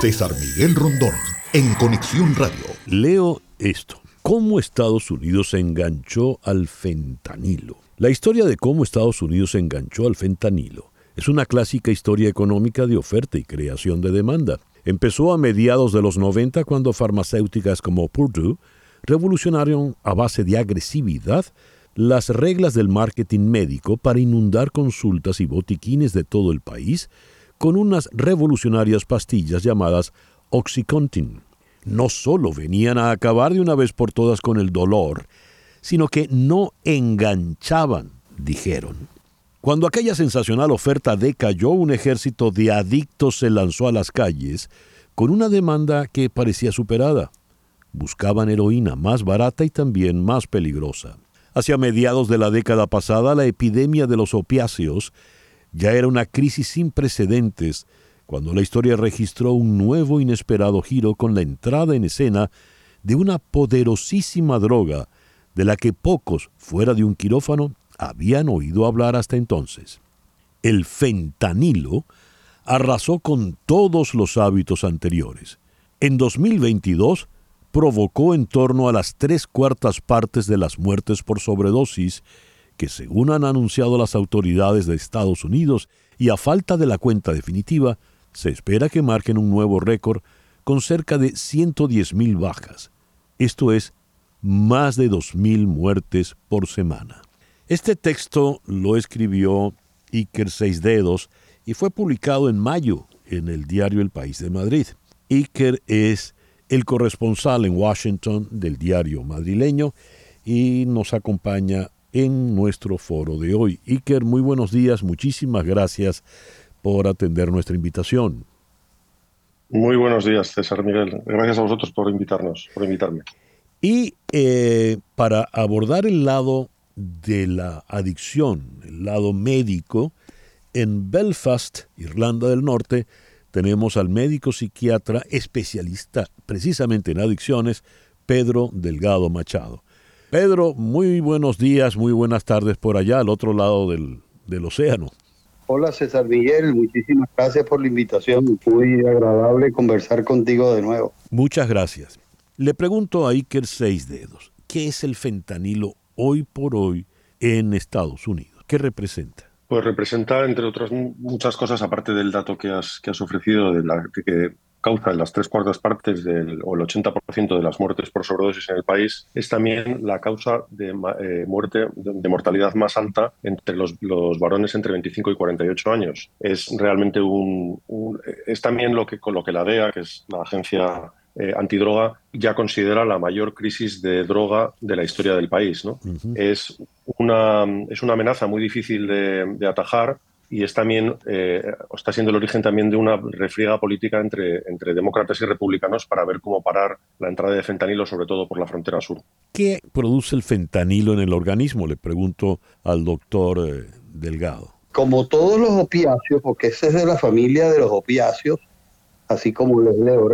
César Miguel Rondón, en Conexión Radio. Leo esto. ¿Cómo Estados Unidos se enganchó al fentanilo? La historia de cómo Estados Unidos se enganchó al fentanilo es una clásica historia económica de oferta y creación de demanda. Empezó a mediados de los 90 cuando farmacéuticas como Purdue revolucionaron a base de agresividad las reglas del marketing médico para inundar consultas y botiquines de todo el país con unas revolucionarias pastillas llamadas Oxycontin. No solo venían a acabar de una vez por todas con el dolor, sino que no enganchaban, dijeron. Cuando aquella sensacional oferta decayó, un ejército de adictos se lanzó a las calles con una demanda que parecía superada. Buscaban heroína más barata y también más peligrosa. Hacia mediados de la década pasada, la epidemia de los opiáceos ya era una crisis sin precedentes cuando la historia registró un nuevo inesperado giro con la entrada en escena de una poderosísima droga de la que pocos, fuera de un quirófano, habían oído hablar hasta entonces. El fentanilo arrasó con todos los hábitos anteriores. En 2022 provocó en torno a las tres cuartas partes de las muertes por sobredosis que según han anunciado las autoridades de Estados Unidos y a falta de la cuenta definitiva, se espera que marquen un nuevo récord con cerca de 110.000 bajas. Esto es más de 2.000 muertes por semana. Este texto lo escribió Iker Seis Dedos y fue publicado en mayo en el diario El País de Madrid. Iker es el corresponsal en Washington del diario madrileño y nos acompaña en nuestro foro de hoy. Iker, muy buenos días, muchísimas gracias por atender nuestra invitación. Muy buenos días, César Miguel. Gracias a vosotros por invitarnos, por invitarme. Y eh, para abordar el lado de la adicción, el lado médico, en Belfast, Irlanda del Norte, tenemos al médico psiquiatra especialista precisamente en adicciones, Pedro Delgado Machado. Pedro, muy buenos días, muy buenas tardes por allá, al otro lado del, océano. Hola César Miguel, muchísimas gracias por la invitación. Muy agradable conversar contigo de nuevo. Muchas gracias. Le pregunto a Iker Seis Dedos, ¿qué es el fentanilo hoy por hoy en Estados Unidos? ¿Qué representa? Pues representa, entre otras muchas cosas, aparte del dato que has, que has ofrecido, de la, que, causa las tres cuartas partes del, o el 80% de las muertes por sobredosis en el país, es también la causa de eh, muerte, de, mortalidad más alta entre los, varones entre 25 y 48 años. Es realmente un, es también lo que, con lo que la DEA, que es la agencia eh, antidroga, ya considera la mayor crisis de droga de la historia del país. ¿no? es, una, es una amenaza muy difícil de, de atajar y es también, eh, está siendo el origen también de una refriega política entre, entre demócratas y republicanos para ver cómo parar la entrada de fentanilo, sobre todo por la frontera sur. ¿Qué produce el fentanilo en el organismo? Le pregunto al doctor eh, Delgado. Como todos los opiáceos, porque ese es de la familia de los opiáceos, así como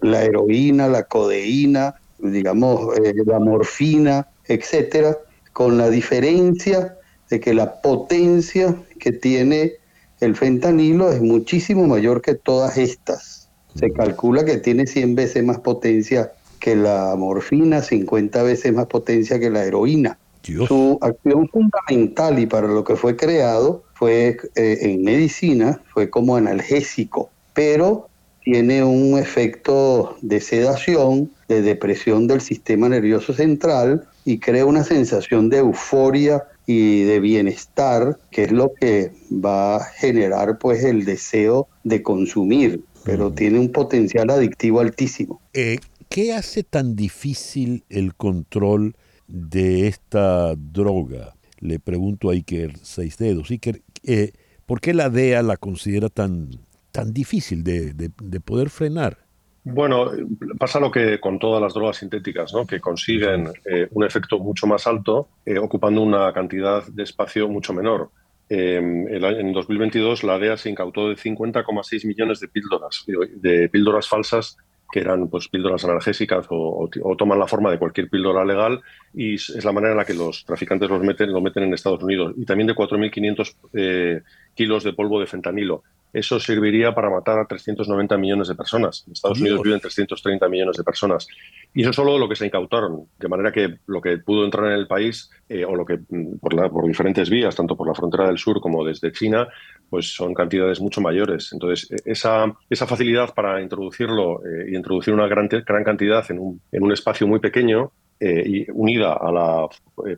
la heroína, la codeína, digamos, eh, la morfina, etcétera, con la diferencia de que la potencia que tiene el fentanilo es muchísimo mayor que todas estas. Se calcula que tiene 100 veces más potencia que la morfina, 50 veces más potencia que la heroína. Su acción fundamental y para lo que fue creado fue eh, en medicina, fue como analgésico, pero tiene un efecto de sedación, de depresión del sistema nervioso central y crea una sensación de euforia y de bienestar, que es lo que va a generar pues el deseo de consumir, pero tiene un potencial adictivo altísimo. Eh, ¿Qué hace tan difícil el control de esta droga? Le pregunto a Iker Seis Dedos. Iker, eh, ¿por qué la DEA la considera tan, tan difícil de, de poder frenar? Bueno, pasa lo que con todas las drogas sintéticas, ¿no? que consiguen eh, un efecto mucho más alto eh, ocupando una cantidad de espacio mucho menor. Eh, en 2022 la DEA se incautó de 50,6 millones de píldoras, de píldoras falsas que eran pues, píldoras analgésicas o, toman la forma de cualquier píldora legal y es la manera en la que los traficantes los meten, lo meten en Estados Unidos. Y también de 4.500 kilos de polvo de fentanilo eso serviría para matar a 390 millones de personas. En Estados Unidos viven 330 millones de personas. Y eso es solo lo que se incautaron, de manera que lo que pudo entrar en el país, eh, o lo que mm, por, por, diferentes vías, tanto por la frontera del sur como desde China, pues son cantidades mucho mayores. Entonces, e, esa, esa facilidad para introducirlo eh, y introducir una gran, gran cantidad en un, en un espacio muy pequeño, eh, y unida a la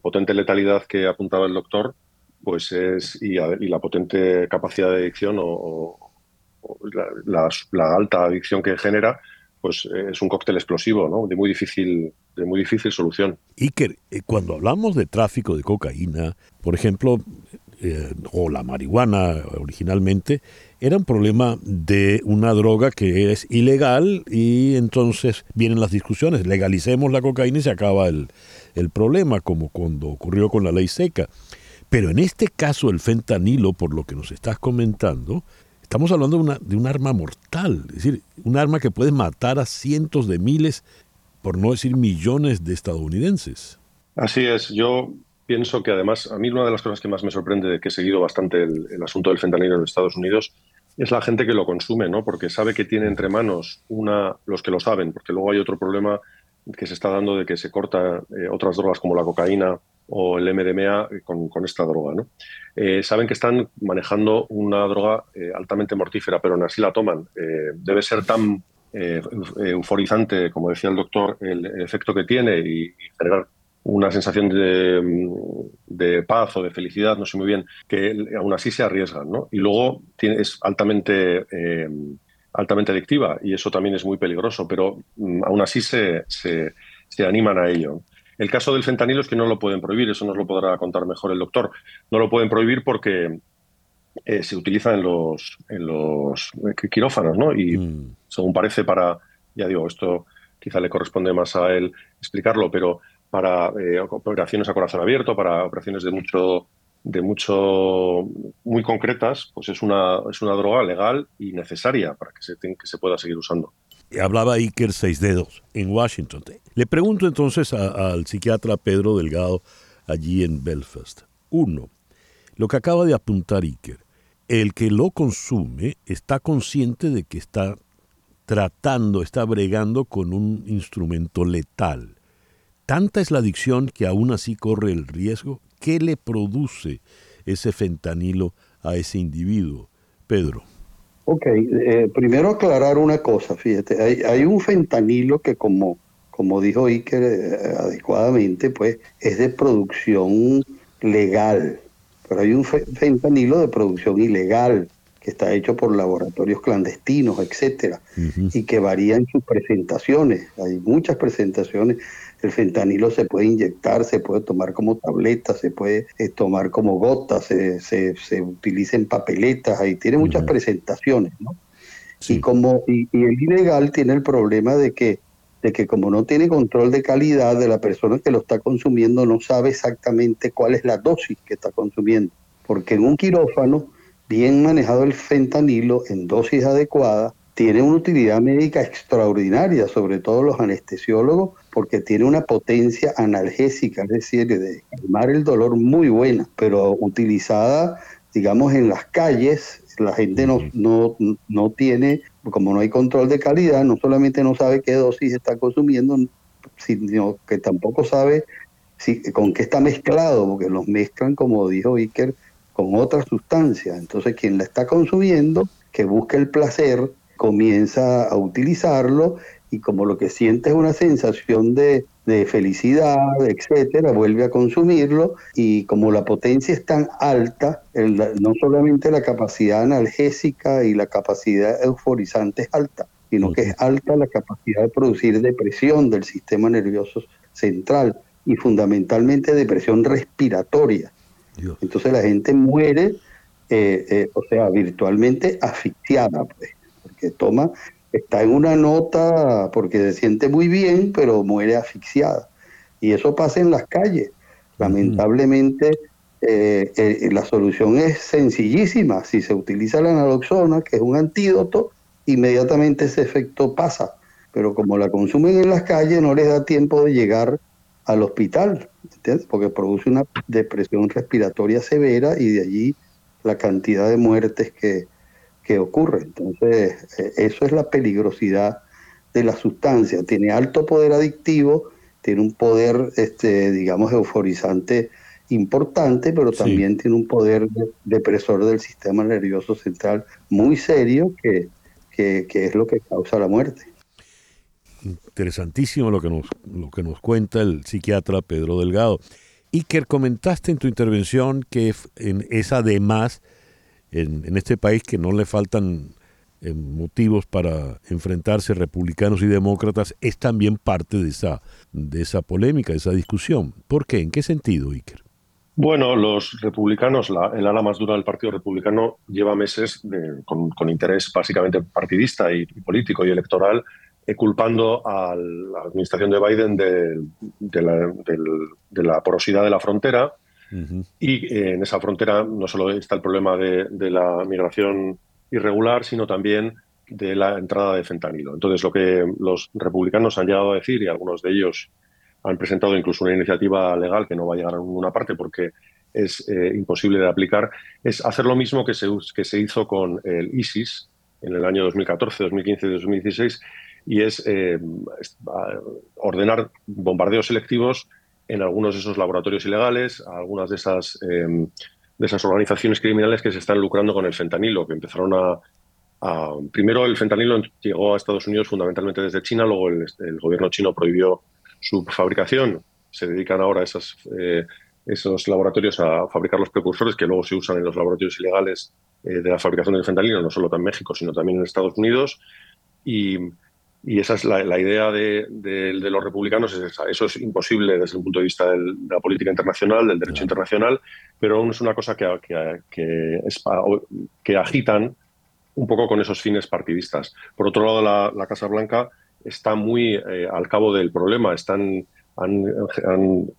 potente letalidad que apuntaba el doctor, pues es y, la potente capacidad de adicción o, la, alta adicción que genera, pues es un cóctel explosivo, ¿no? De muy difícil, de muy difícil solución. Iker, eh, cuando hablamos de tráfico de cocaína, por ejemplo, eh, o la marihuana originalmente, era un problema de una droga que es ilegal y entonces vienen las discusiones, legalicemos la cocaína y se acaba el, el problema, como cuando ocurrió con la ley seca. Pero en este caso el fentanilo, por lo que nos estás comentando, estamos hablando de, una, de un arma mortal, es decir, un arma que puede matar a cientos de miles, por no decir millones de estadounidenses. Así es, yo pienso que además, a mí una de las cosas que más me sorprende, de que he seguido bastante el, asunto del fentanilo en Estados Unidos, es la gente que lo consume, ¿no? Porque sabe que tiene entre manos una, los que lo saben, porque luego hay otro problema que se está dando de que se corta eh, otras drogas como la cocaína o el MDMA con, con esta droga. ¿no? Eh, saben que están manejando una droga eh, altamente mortífera, pero aún así la toman. Eh, debe ser tan euforizante, como decía el doctor, el, efecto que tiene y, generar una sensación de, de, paz o de felicidad, no sé muy bien, que aún así se arriesgan. ¿no? Y luego tiene, es altamente altamente adictiva y eso también es muy peligroso, pero mm, aún así se, se, se, animan a ello. El caso del fentanilo es que no lo pueden prohibir, eso nos lo podrá contar mejor el doctor. No lo pueden prohibir porque eh, se utiliza en los, en los quirófanos, ¿no? Y mm. según parece para, ya digo, esto quizá le corresponde más a él explicarlo, pero para eh, operaciones a corazón abierto, para operaciones de mucho de mucho muy concretas, pues es una, es una droga legal y necesaria para que se, que se pueda seguir usando hablaba Iker Seis Dedos en Washington. Le pregunto entonces al psiquiatra Pedro Delgado allí en Belfast. Uno, lo que acaba de apuntar Iker, el que lo consume está consciente de que está tratando, está bregando con un instrumento letal. Tanta es la adicción que aún así corre el riesgo. ¿Qué le produce ese fentanilo a ese individuo? Pedro. Ok, eh, primero aclarar una cosa, fíjate, hay, hay un fentanilo que como, como dijo Iker eh, adecuadamente, pues es de producción legal, pero hay un fentanilo de producción ilegal que está hecho por laboratorios clandestinos, etcétera, y que varían sus presentaciones. Hay muchas presentaciones el fentanilo se puede inyectar, se puede tomar como tableta, se puede eh, tomar como gotas, se, se, utiliza en papeletas, ahí tiene muchas presentaciones, ¿no? Y como y, el ilegal tiene el problema de que de que como no tiene control de calidad de la persona que lo está consumiendo, no sabe exactamente cuál es la dosis que está consumiendo. Porque en un quirófano, bien manejado el fentanilo en dosis adecuada, tiene una utilidad médica extraordinaria, sobre todo los anestesiólogos, porque tiene una potencia analgésica, es decir, de calmar el dolor muy buena, pero utilizada, digamos, en las calles, la gente no, no, no tiene, como no hay control de calidad, no solamente no sabe qué dosis está consumiendo, sino que tampoco sabe si, con qué está mezclado, porque los mezclan, como dijo Iker, con otras sustancias. Entonces, quien la está consumiendo, que busque el placer, comienza a utilizarlo y como lo que siente es una sensación de, felicidad, etcétera, vuelve a consumirlo y como la potencia es tan alta, no solamente la capacidad analgésica y la capacidad euforizante es alta, sino que es alta la capacidad de producir depresión del sistema nervioso central y fundamentalmente depresión respiratoria. Entonces la gente muere, eh, eh, o sea, virtualmente asfixiada. Pues que toma, está en una nota porque se siente muy bien, pero muere asfixiada. Y eso pasa en las calles. Lamentablemente, eh, eh, la solución es sencillísima. Si se utiliza la naloxona, que es un antídoto, inmediatamente ese efecto pasa. Pero como la consumen en las calles, no les da tiempo de llegar al hospital, porque produce una depresión respiratoria severa y de allí la cantidad de muertes que, que ocurre. Entonces, eh, eso es la peligrosidad de la sustancia. Tiene alto poder adictivo, tiene un poder, este, digamos, euforizante importante, pero también tiene un poder depresor del sistema nervioso central muy serio que, que, es lo que causa la muerte. Interesantísimo lo que nos, lo que nos cuenta el psiquiatra Pedro Delgado. Iker, comentaste en tu intervención que es además en, en este país que no le faltan eh, motivos para enfrentarse republicanos y demócratas, es también parte de esa, de esa polémica, de esa discusión. ¿Por qué? ¿En qué sentido, Iker? Bueno, los republicanos, el ala más dura del Partido Republicano, lleva meses con, interés básicamente partidista y, político y electoral, eh, culpando a la administración de Biden de, la, porosidad de la frontera. Y eh, en esa frontera no solo está el problema de, la migración irregular, sino también de la entrada de fentanilo. Entonces, lo que los republicanos han llegado a decir, y algunos de ellos han presentado incluso una iniciativa legal que no va a llegar a ninguna parte porque es eh, imposible de aplicar, es hacer lo mismo que se, que se hizo con el ISIS en el año 2014, 2015 y 2016, y es eh, ordenar bombardeos selectivos en algunos de esos laboratorios ilegales, a algunas de esas, em, de esas organizaciones criminales que se están lucrando con el fentanilo, que empezaron a, Primero el fentanilo llegó a Estados Unidos fundamentalmente desde China, luego el, gobierno chino prohibió su fabricación. Se dedican ahora esas, eh, esos laboratorios a fabricar los precursores que luego se usan en los laboratorios ilegales eh, de la fabricación del fentanilo, no solo en México, sino también en Estados Unidos. Y, esa es la, idea de, los republicanos, es Eso es imposible desde el punto de vista de la política internacional, del derecho internacional, pero aún es una cosa que, que, que, agitan un poco con esos fines partidistas. Por otro lado, la, la Casa Blanca está muy eh, al cabo del problema. Están, han,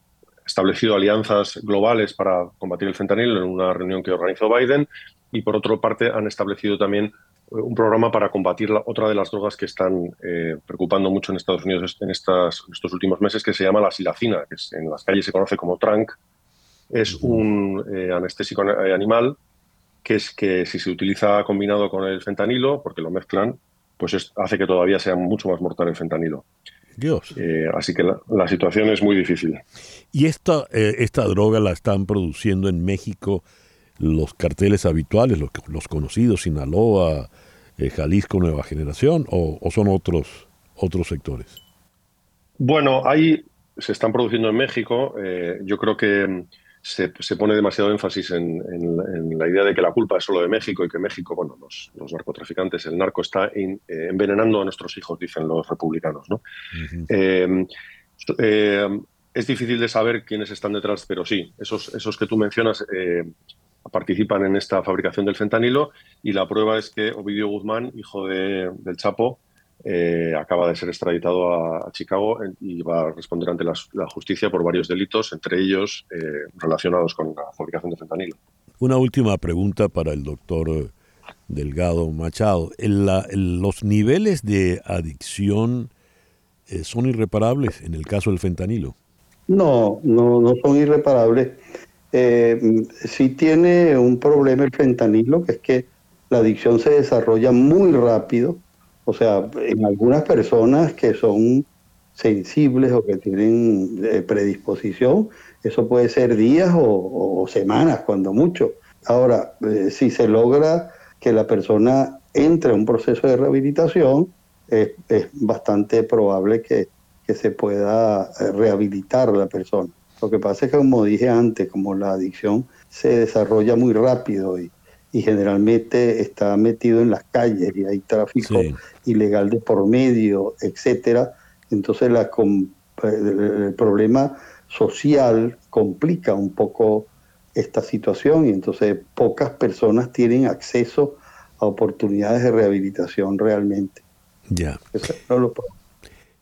establecido alianzas globales para combatir el fentanilo en una reunión que organizó Biden y por otra parte han establecido también un programa para combatir la, otra de las drogas que están eh, preocupando mucho en Estados Unidos en, estas, estos últimos meses, que se llama la silacina, que en las calles se conoce como trank. Es un anestésico animal que es que si se utiliza combinado con el fentanilo, porque lo mezclan, pues hace que todavía sea mucho más mortal el fentanilo. Dios. Eh, así que la, situación es muy difícil. ¿Y esta, eh, esta droga la están produciendo en México los carteles habituales, los, los conocidos, Sinaloa, eh, Jalisco, Nueva Generación, o, o, son otros, otros sectores? Bueno, ahí se están produciendo en México. yo creo que se, pone demasiado énfasis en, la idea de que la culpa es solo de México y que México, bueno, los, narcotraficantes, el narco está eh, envenenando a nuestros hijos, dicen los republicanos. ¿no? Eh, eh, es difícil de saber quiénes están detrás, pero sí, esos, esos que tú mencionas participan en esta fabricación del fentanilo y la prueba es que Ovidio Guzmán, hijo de, del Chapo, eh, acaba de ser extraditado a, Chicago y va a responder ante la, justicia por varios delitos, entre ellos eh, relacionados con la fabricación de fentanilo. Una última pregunta para el doctor eh, Delgado Machado. ¿Los niveles de adicción son irreparables en el caso del fentanilo? No, no, no son irreparables. Sí tiene un problema el fentanilo, que es que la adicción se desarrolla muy rápido o sea, en algunas personas que son sensibles o que tienen eh, predisposición, eso puede ser días o, semanas, cuando mucho. Ahora, eh, si se logra que la persona entre a un proceso de rehabilitación, es bastante probable que, que se pueda eh, rehabilitar la persona. Lo que pasa es que, como dije antes, como la adicción se desarrolla muy rápido y, y generalmente está metido en las calles y hay tráfico ilegal de por medio, etcétera. Entonces la, el problema social complica un poco esta situación y entonces pocas personas tienen acceso a oportunidades de rehabilitación realmente. Ya.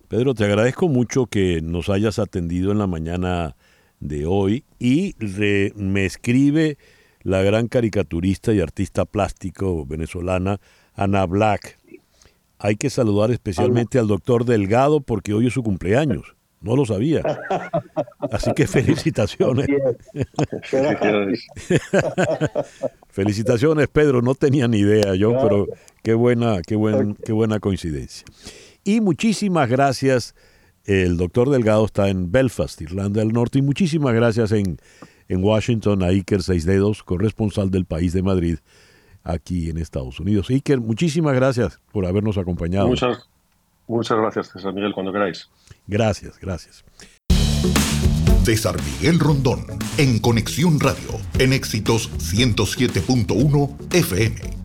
Pedro, te agradezco mucho que nos hayas atendido en la mañana de hoy y me escribe la gran caricaturista y artista plástico venezolana Ana Black. Hay que saludar especialmente al doctor Delgado porque hoy es su cumpleaños. no lo sabía. Así que felicitaciones. felicitaciones, Pedro. No tenía ni idea yo, pero qué buena, qué, buen, qué buena coincidencia. Y muchísimas gracias. El doctor Delgado está en Belfast, Irlanda del Norte, y muchísimas gracias en, en Washington a Iker Seisdedos, corresponsal del país de Madrid, aquí en Estados Unidos. Iker, muchísimas gracias por habernos acompañado. Muchas, muchas gracias, César Miguel, cuando queráis. Gracias, gracias. César Miguel Rondón, en Conexión Radio, en Éxitos 107.1 FM.